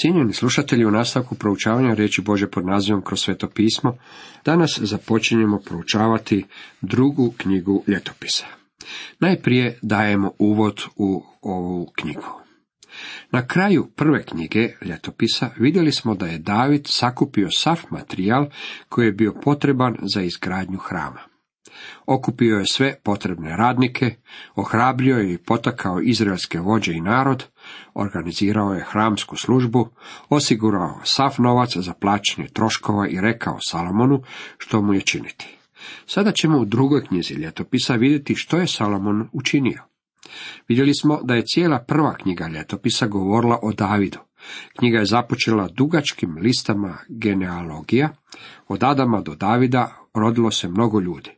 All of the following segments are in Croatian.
Cijenjeni slušatelji, u nastavku proučavanja riječi Bože pod nazivom kroz sveto pismo, danas započinjemo proučavati drugu knjigu ljetopisa. Najprije dajemo uvod u ovu knjigu. Na kraju prve knjige ljetopisa vidjeli smo da je David sakupio sav materijal koji je bio potreban za izgradnju hrama. Okupio je sve potrebne radnike, ohrabrio je i potakao izraelske vođe i narod, organizirao je hramsku službu, osigurao sav novac za plaćanje troškova i rekao Salomonu što mu je činiti. Sada ćemo u drugoj knjizi ljetopisa vidjeti što je Salomon učinio. Vidjeli smo da je cijela prva knjiga ljetopisa govorila o Davidu. Knjiga je započela dugačkim listama genealogija. Od Adama do Davida rodilo se mnogo ljudi,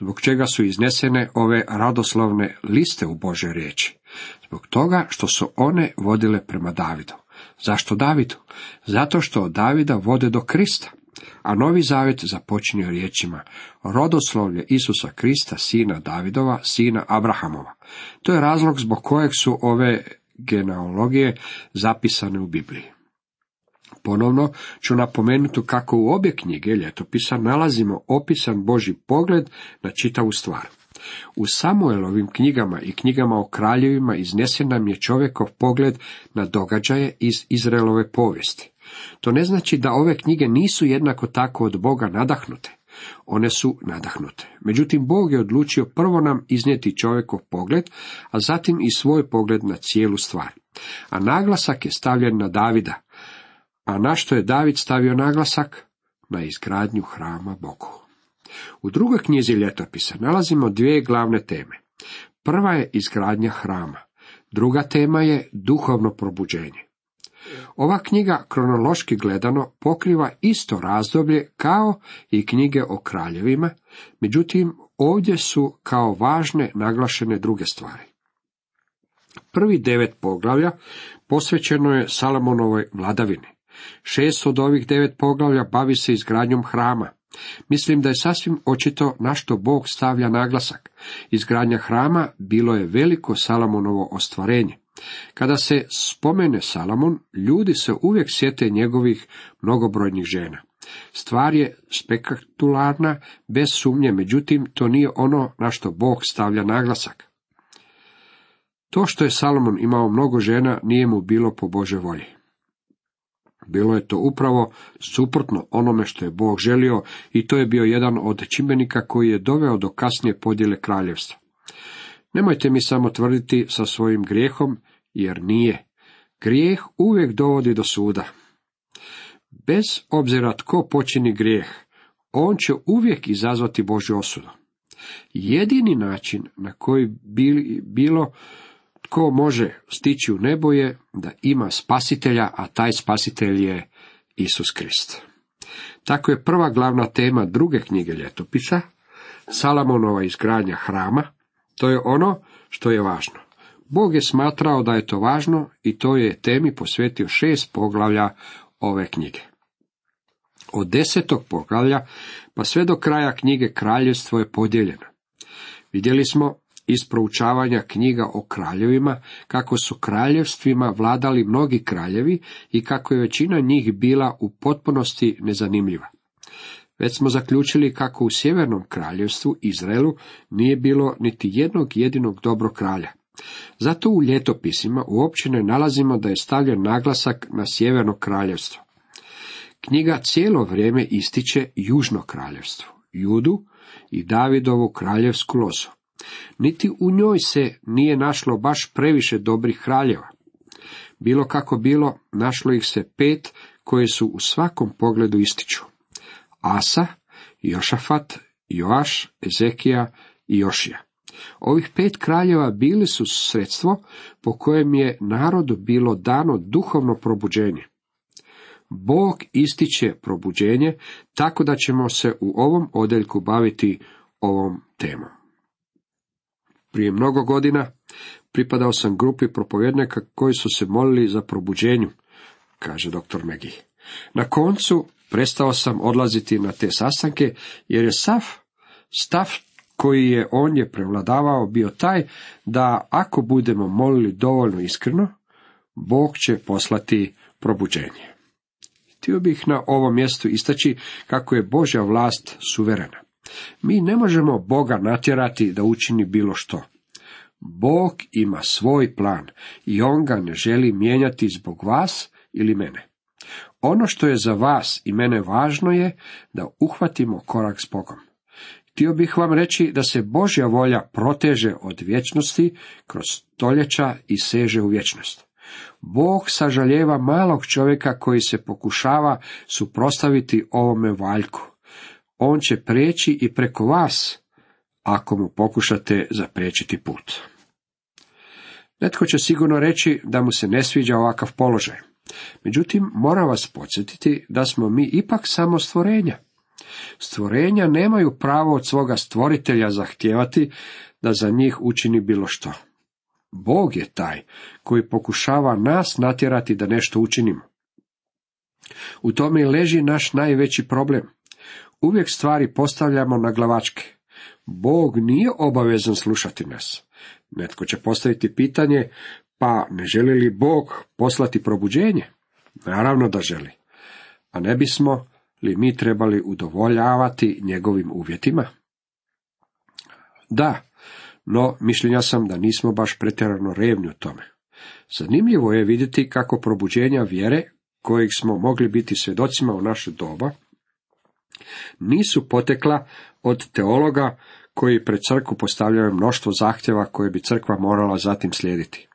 zbog čega su iznesene ove radoslovne liste u Božoj riječi. Zbog toga što su one vodile prema Davidu. Zašto Davidu? Zato što od Davida vode do Krista. A novi zavjet započinje riječima rodoslovlje Isusa Krista, sina Davidova, sina Abrahamova. To je razlog zbog kojeg su ove genealogije zapisane u Bibliji. Ponovno ću napomenuti kako u obje knjige ljetopisa nalazimo opisan Boži pogled na čitavu stvar. U Samuelovim knjigama i knjigama o kraljevima iznesen nam je čovjekov pogled na događaje iz Izraelove povijesti. To ne znači da ove knjige nisu jednako tako od Boga nadahnute. One su nadahnute. Međutim, Bog je odlučio prvo nam iznijeti čovjekov pogled, a zatim i svoj pogled na cijelu stvar. A naglasak je stavljen na Davida. A na što je David stavio naglasak? Na izgradnju hrama Bogu. U drugoj knjizi ljetopisa nalazimo dvije glavne teme. Prva je izgradnja hrama. Druga tema je duhovno probuđenje. Ova knjiga kronološki gledano pokriva isto razdoblje kao i knjige o kraljevima, međutim ovdje su kao važne naglašene druge stvari. Prvi devet poglavlja posvećeno je Salomonovoj vladavini. Šest od ovih devet poglavlja bavi se izgradnjom hrama. Mislim da je sasvim očito na što Bog stavlja naglasak. Izgradnja hrama bilo je veliko Salomonovo ostvarenje. Kada se spomene Salamon, ljudi se uvijek sjete njegovih mnogobrojnih žena. Stvar je spektakularna, bez sumnje, međutim, to nije ono na što Bog stavlja naglasak. To što je Salomon imao mnogo žena nije mu bilo po Bože volji. Bilo je to upravo suprotno onome što je Bog želio i to je bio jedan od čimbenika koji je doveo do kasnije podjele kraljevstva. Nemojte mi samo tvrditi sa svojim grijehom, jer nije. Grijeh uvijek dovodi do suda. Bez obzira tko počini grijeh, on će uvijek izazvati Božju osudu. Jedini način na koji bilo tko može stići u nebo je da ima spasitelja, a taj spasitelj je Isus Krist. Tako je prva glavna tema druge knjige ljetopisa, Salamonova izgradnja hrama, to je ono što je važno. Bog je smatrao da je to važno i to je temi posvetio šest poglavlja ove knjige. Od desetog poglavlja pa sve do kraja knjige kraljevstvo je podijeljeno. Vidjeli smo iz proučavanja knjiga o kraljevima kako su kraljevstvima vladali mnogi kraljevi i kako je većina njih bila u potpunosti nezanimljiva. Već smo zaključili kako u sjevernom kraljevstvu Izraelu nije bilo niti jednog jedinog dobro kralja. Zato u ljetopisima uopće ne nalazimo da je stavljen naglasak na sjeverno kraljevstvo. Knjiga cijelo vrijeme ističe južno kraljevstvo, Judu i Davidovu kraljevsku lozu. Niti u njoj se nije našlo baš previše dobrih kraljeva. Bilo kako bilo, našlo ih se pet koje su u svakom pogledu ističu. Asa, Jošafat, Joaš, Ezekija i Jošija. Ovih pet kraljeva bili su sredstvo po kojem je narodu bilo dano duhovno probuđenje. Bog ističe probuđenje, tako da ćemo se u ovom odeljku baviti ovom temom. Prije mnogo godina pripadao sam grupi propovjednika koji su se molili za probuđenju, kaže dr. Megi. Na koncu prestao sam odlaziti na te sastanke, jer je sav stav koji je on je prevladavao bio taj da ako budemo molili dovoljno iskreno, Bog će poslati probuđenje. Htio bih na ovom mjestu istaći kako je Božja vlast suverena. Mi ne možemo Boga natjerati da učini bilo što. Bog ima svoj plan i on ga ne želi mijenjati zbog vas ili mene. Ono što je za vas i mene važno je da uhvatimo korak s Bogom. Htio bih vam reći da se Božja volja proteže od vječnosti kroz stoljeća i seže u vječnost. Bog sažaljeva malog čovjeka koji se pokušava suprostaviti ovome valjku. On će preći i preko vas, ako mu pokušate zapriječiti put. Netko će sigurno reći da mu se ne sviđa ovakav položaj. Međutim, moram vas podsjetiti da smo mi ipak samo stvorenja. Stvorenja nemaju pravo od svoga stvoritelja zahtijevati da za njih učini bilo što. Bog je taj koji pokušava nas natjerati da nešto učinimo. U tome leži naš najveći problem. Uvijek stvari postavljamo na glavačke. Bog nije obavezan slušati nas. Netko će postaviti pitanje, pa ne želi li Bog poslati probuđenje? Naravno da želi. A ne bismo li mi trebali udovoljavati njegovim uvjetima? Da, no mišljenja sam da nismo baš pretjerano revni u tome. Zanimljivo je vidjeti kako probuđenja vjere, kojih smo mogli biti svjedocima u naše doba, nisu potekla od teologa koji pred crkvu postavljaju mnoštvo zahtjeva koje bi crkva morala zatim slijediti.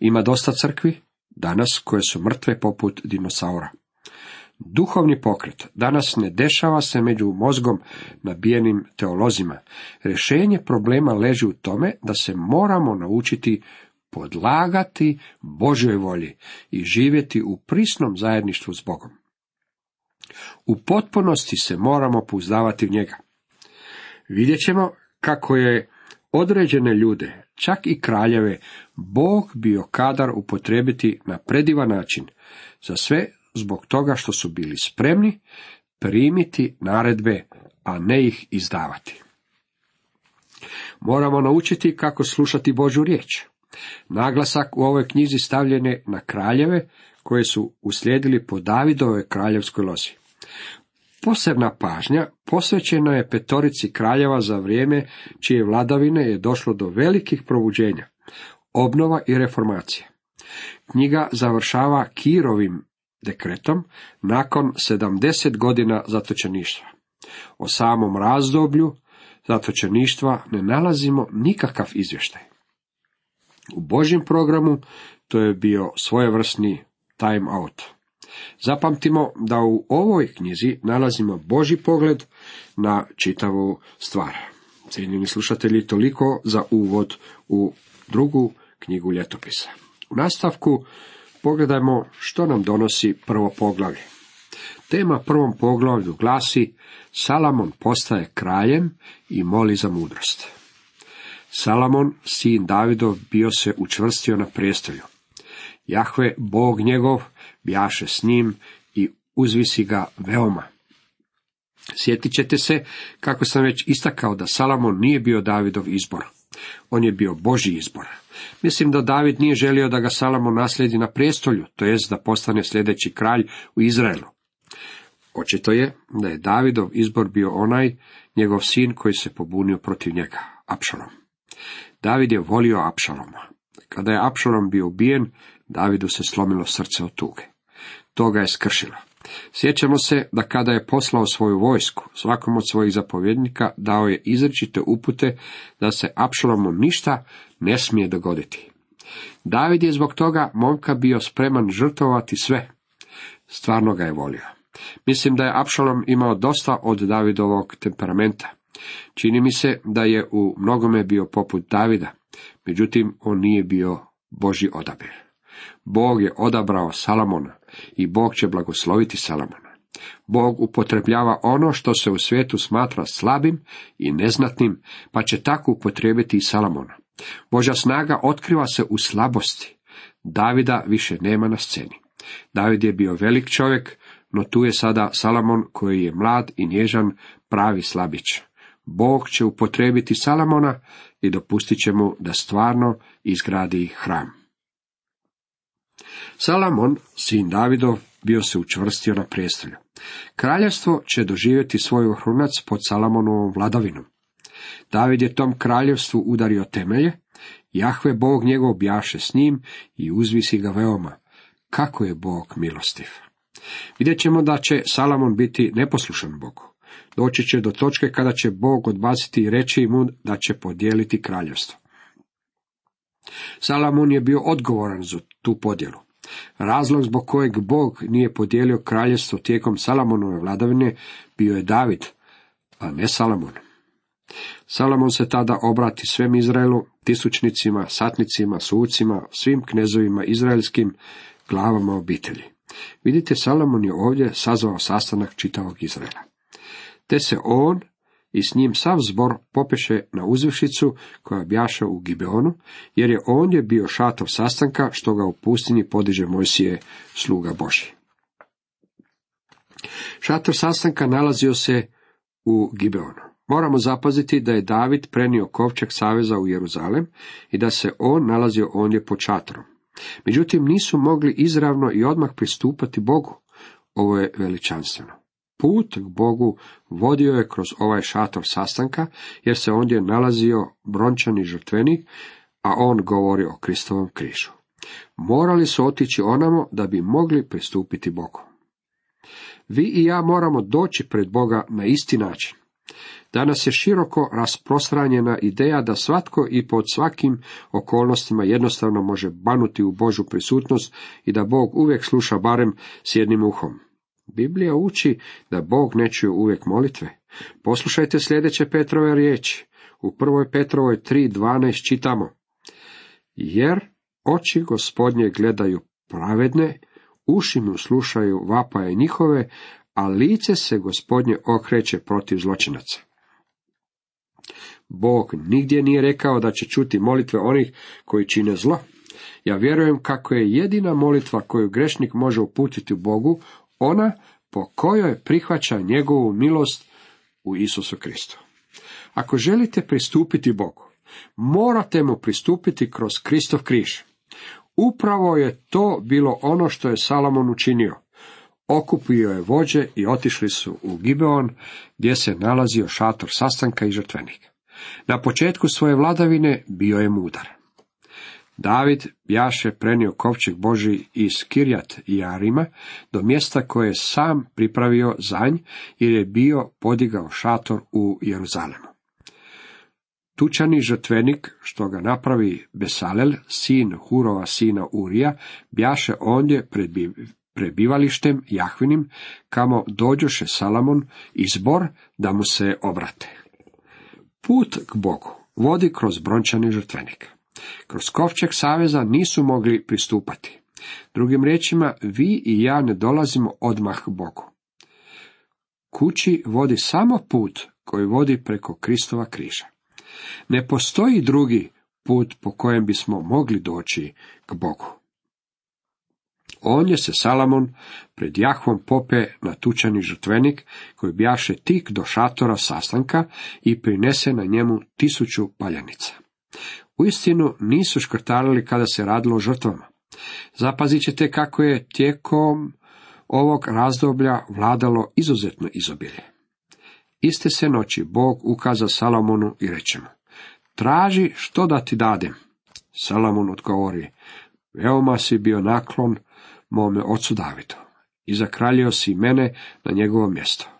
Ima dosta crkvi danas koje su mrtve poput dinosaura. Duhovni pokret danas ne dešava se među mozgom nabijenim teolozima. Rješenje problema leži u tome da se moramo naučiti podlagati Božoj volji i živjeti u prisnom zajedništvu s Bogom. U potpunosti se moramo pouzdavati u njega. Vidjet ćemo kako je određene ljude, čak i kraljeve, Bog bio kadar upotrebiti na predivan način, za sve zbog toga što su bili spremni primiti naredbe, a ne ih izdavati. Moramo naučiti kako slušati Božu riječ. Naglasak u ovoj knjizi stavljen je na kraljeve koje su uslijedili po Davidove kraljevskoj lozi. Posebna pažnja posvećena je petorici kraljeva za vrijeme čije vladavine je došlo do velikih probuđenja, obnova i reformacija. Knjiga završava Kirovim dekretom nakon 70 godina zatočeništva. O samom razdoblju zatočeništva ne nalazimo nikakav izvještaj. U Božjem programu to je bio svojevrsni time out. Zapamtimo da u ovoj knjizi nalazimo Boži pogled na čitavu stvar. Cijenjeni slušatelji, toliko za uvod u drugu knjigu ljetopisa. U nastavku pogledajmo što nam donosi prvo poglavlje. Tema prvom poglavlju glasi Salamon postaje kraljem i moli za mudrost. Salamon, sin Davidov, bio se učvrstio na prijestolju. Jahve, Bog njegov, bjaše s njim i uzvisi ga veoma. Sjetit ćete se kako sam već istakao da Salamon nije bio Davidov izbor. On je bio Boži izbor. Mislim da David nije želio da ga Salamo naslijedi na prijestolju, to jest da postane sljedeći kralj u Izraelu. Očito je da je Davidov izbor bio onaj, njegov sin koji se pobunio protiv njega, Apšalom. David je volio Apšaloma. Kada je Apšalom bio ubijen, Davidu se slomilo srce od tuge. To ga je skršilo. Sjećamo se da kada je poslao svoju vojsku, svakom od svojih zapovjednika dao je izričite upute da se Apšalomu ništa ne smije dogoditi. David je zbog toga momka bio spreman žrtvovati sve. Stvarno ga je volio. Mislim da je Apšalom imao dosta od Davidovog temperamenta. Čini mi se da je u mnogome bio poput Davida, međutim on nije bio Boži odabir. Bog je odabrao Salamona i Bog će blagosloviti Salamona. Bog upotrebljava ono što se u svijetu smatra slabim i neznatnim, pa će tako upotrijebiti i Salamona. Božja snaga otkriva se u slabosti. Davida više nema na sceni. David je bio velik čovjek, no tu je sada Salamon koji je mlad i nježan, pravi slabić. Bog će upotrijebiti Salamona i dopustit će mu da stvarno izgradi hram. Salamon, sin Davidov, bio se učvrstio na prijestolju. Kraljevstvo će doživjeti svoj vrhunac pod Salamonovom vladavinom. David je tom kraljevstvu udario temelje, Jahve Bog njegov bjaše s njim i uzvisi ga veoma. Kako je Bog milostiv. Vidjet ćemo da će Salamon biti neposlušan Bogu. Doći će do točke kada će Bog odbaciti i reći mu da će podijeliti kraljevstvo. Salamon je bio odgovoran za tu podjelu. Razlog zbog kojeg Bog nije podijelio kraljevstvo tijekom Salamonove vladavine bio je David, a ne Salamon. Salamon se tada obrati svem Izraelu, tisućnicima, satnicima, sucima, svim knezovima izraelskim, glavama obitelji. Vidite, Salomon je ovdje sazvao sastanak čitavog Izraela. Te se on i s njim sav zbor popeše na uzvišicu koja bjaše u Gibeonu, jer je ondje bio šatov sastanka što ga u pustinji podiže Mojsije, sluga Boži. Šator sastanka nalazio se u Gibeonu. Moramo zapaziti da je David prenio kovčeg saveza u Jeruzalem i da se on nalazio ondje pod šatorom. Međutim, nisu mogli izravno i odmah pristupati Bogu. Ovo je veličanstveno. Put k Bogu vodio je kroz ovaj šator sastanka, jer se ondje nalazio brončani žrtvenik, a on govori o Kristovom križu. Morali su otići onamo da bi mogli pristupiti Bogu. Vi i ja moramo doći pred Boga na isti način. Danas je široko rasprostranjena ideja da svatko i pod svakim okolnostima jednostavno može banuti u Božu prisutnost i da Bog uvijek sluša barem s jednim uhom. Biblija uči da Bog ne čuje uvijek molitve. Poslušajte sljedeće Petrove riječi. U prvoj Petrovoj 3.12 čitamo. Jer oči gospodnje gledaju pravedne, uši mu slušaju vapaje njihove, a lice se gospodnje okreće protiv zločinaca. Bog nigdje nije rekao da će čuti molitve onih koji čine zlo. Ja vjerujem kako je jedina molitva koju grešnik može uputiti u Bogu, ona po kojoj prihvaća njegovu milost u Isusu Kristu. Ako želite pristupiti Bogu, morate mu pristupiti kroz Kristov križ. Upravo je to bilo ono što je Salomon učinio. Okupio je vođe i otišli su u Gibeon, gdje se nalazio šator sastanka i žrtvenik. Na početku svoje vladavine bio je mudar. David jaše prenio kovčeg Boži iz Kirjat Jarima do mjesta koje je sam pripravio zanj jer je bio podigao šator u Jeruzalemu. Tučani žrtvenik, što ga napravi Besalel, sin Hurova sina Urija, bjaše ondje pred prebivalištem Jahvinim, kamo dođoše Salamon i zbor da mu se obrate. Put k Bogu vodi kroz brončani žrtvenik. Kroz kovčeg saveza nisu mogli pristupati. Drugim riječima, vi i ja ne dolazimo odmah Bogu. Kući vodi samo put koji vodi preko Kristova križa. Ne postoji drugi put po kojem bismo mogli doći k Bogu. je se Salamon pred Jahvom pope na tučani žrtvenik, koji bjaše tik do šatora sastanka i prinese na njemu tisuću paljanica. Uistinu nisu škrtarili kada se radilo o žrtvama. Zapazit ćete kako je tijekom ovog razdoblja vladalo izuzetno izobilje. Iste se noći Bog ukaza Salomonu i reče mu, traži što da ti dadem. Salomon odgovori, veoma si bio naklon mome ocu Davidu i zakraljio si mene na njegovo mjesto.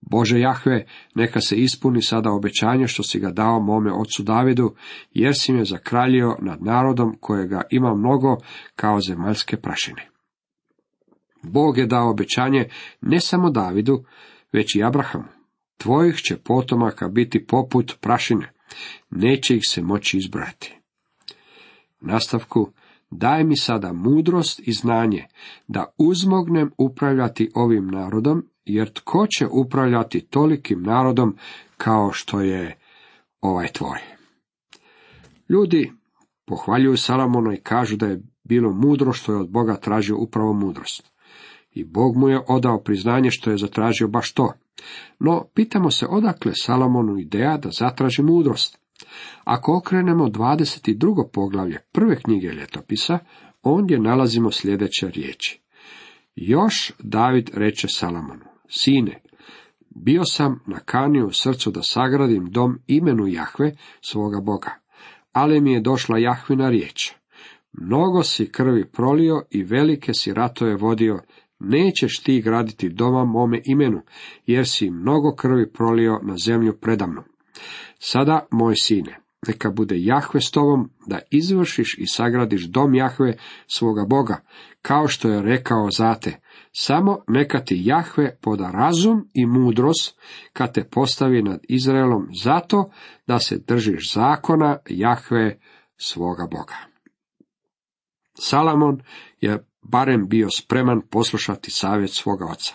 Bože Jahve, neka se ispuni sada obećanje što si ga dao mome ocu Davidu, jer si me zakraljio nad narodom kojega ima mnogo kao zemaljske prašine. Bog je dao obećanje ne samo Davidu, već i Abrahamu. Tvojih će potomaka biti poput prašine, neće ih se moći izbrati. Nastavku, daj mi sada mudrost i znanje, da uzmognem upravljati ovim narodom jer tko će upravljati tolikim narodom kao što je ovaj tvoj. Ljudi pohvaljuju Salamona i kažu da je bilo mudro što je od Boga tražio upravo mudrost. I Bog mu je odao priznanje što je zatražio baš to. No, pitamo se odakle Salomonu ideja da zatraži mudrost. Ako okrenemo 22. poglavlje prve knjige ljetopisa, ondje nalazimo sljedeće riječi. Još David reče Salamonu, sine, bio sam nakanio u srcu da sagradim dom imenu Jahve, svoga Boga, ali mi je došla Jahvina riječ. Mnogo si krvi prolio i velike si ratove vodio, nećeš ti graditi doma mome imenu, jer si mnogo krvi prolio na zemlju predamnom. Sada, moj sine, neka bude Jahve s tobom, da izvršiš i sagradiš dom Jahve svoga Boga, kao što je rekao zate. Samo neka ti Jahve poda razum i mudrost, kad te postavi nad Izraelom, zato da se držiš zakona Jahve svoga Boga. Salamon je barem bio spreman poslušati savjet svoga oca.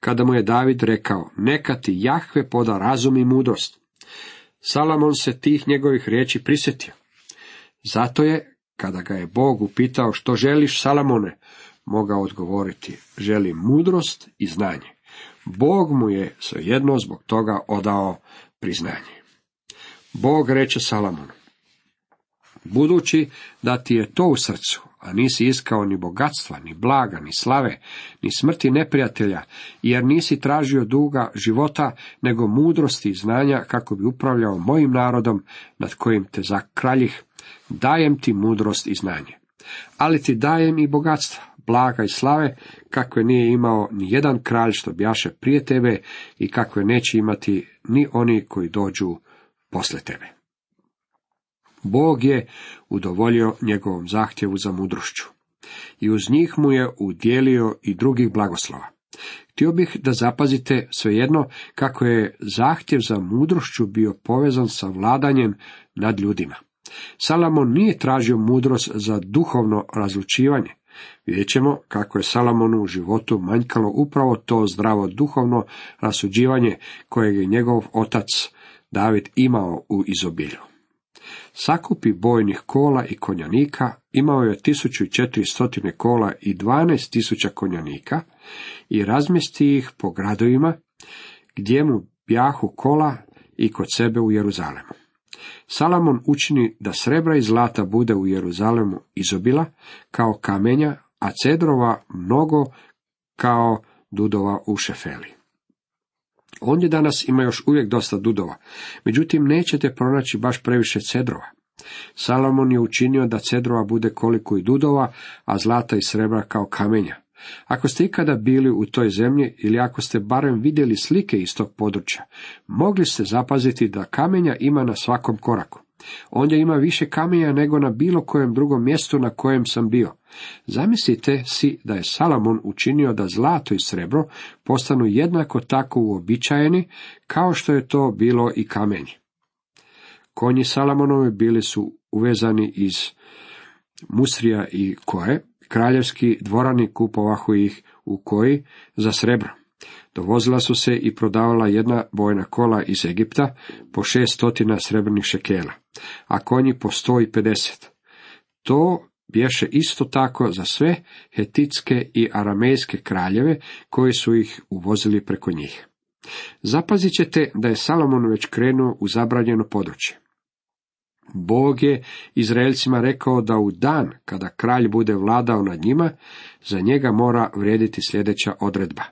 Kada mu je David rekao, neka ti Jahve poda razum i mudrost, Salamon se tih njegovih riječi prisjetio. Zato je, kada ga je Bog upitao što želiš, Salamone, mogao odgovoriti, želim mudrost i znanje. Bog mu je svejedno zbog toga odao priznanje. Bog reče Salamonu, budući da ti je to u srcu, a nisi iskao ni bogatstva, ni blaga, ni slave, ni smrti neprijatelja, jer nisi tražio duga života, nego mudrosti i znanja kako bi upravljao mojim narodom nad kojim te zakraljih, dajem ti mudrost i znanje. Ali ti dajem i bogatstva, blaga i slave, kakve nije imao ni jedan kralj što bjaše prije tebe i kakve neće imati ni oni koji dođu posle tebe. Bog je udovoljio njegovom zahtjevu za mudrošću. I uz njih mu je udjelio i drugih blagoslova. Htio bih da zapazite svejedno kako je zahtjev za mudrošću bio povezan sa vladanjem nad ljudima. Salamon nije tražio mudrost za duhovno razlučivanje. Vidjet ćemo kako je Salamonu u životu manjkalo upravo to zdravo duhovno rasuđivanje kojeg je njegov otac David imao u izobilju. Sakupi bojnih kola i konjanika imao je 1400 kola i 12.000 konjanika i razmjesti ih po gradovima gdje mu bjahu kola i kod sebe u Jeruzalemu. Salamon učini da srebra i zlata bude u Jeruzalemu izobila kao kamenja, a cedrova mnogo kao dudova u Šefeli. Ondje danas ima još uvijek dosta dudova, međutim nećete pronaći baš previše cedrova. Salomon je učinio da cedrova bude koliko i dudova, a zlata i srebra kao kamenja. Ako ste ikada bili u toj zemlji ili ako ste barem vidjeli slike iz tog područja, mogli ste zapaziti da kamenja ima na svakom koraku. Ondje ima više kamenja nego na bilo kojem drugom mjestu na kojem sam bio. Zamislite si da je Salomon učinio da zlato i srebro postanu jednako tako uobičajeni kao što je to bilo i kamenje. Konji Salamonovi bili su uvezani iz Musrija i Koje, kraljevski dvorani kupovahu ih u koji za srebro. Dovozila su se i prodavala jedna bojna kola iz Egipta po šest stotina srebrnih šekela, a konji po sto i pedeset. To bješe isto tako za sve hetitske i aramejske kraljeve koji su ih uvozili preko njih. Zapazit ćete da je Salomon već krenuo u zabranjeno područje. Bog je Izraelcima rekao da u dan kada kralj bude vladao nad njima, za njega mora vrijediti sljedeća odredba.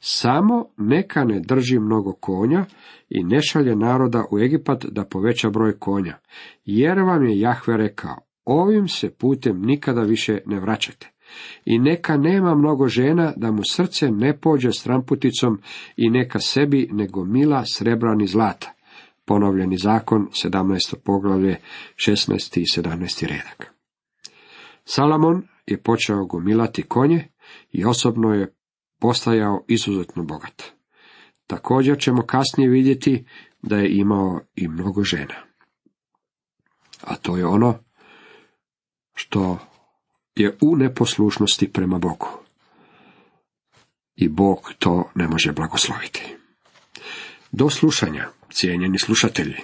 Samo neka ne drži mnogo konja i ne šalje naroda u Egipat da poveća broj konja, jer vam je Jahve rekao, ovim se putem nikada više ne vraćate. I neka nema mnogo žena da mu srce ne pođe s ramputicom i neka sebi nego mila srebrani zlata. Ponovljeni zakon, 17. poglavlje, 16. i 17. redak. Salamon je počeo gomilati konje i osobno je postajao izuzetno bogat. Također ćemo kasnije vidjeti da je imao i mnogo žena. A to je ono što je u neposlušnosti prema Bogu. I Bog to ne može blagosloviti. Do slušanja, cijenjeni slušatelji.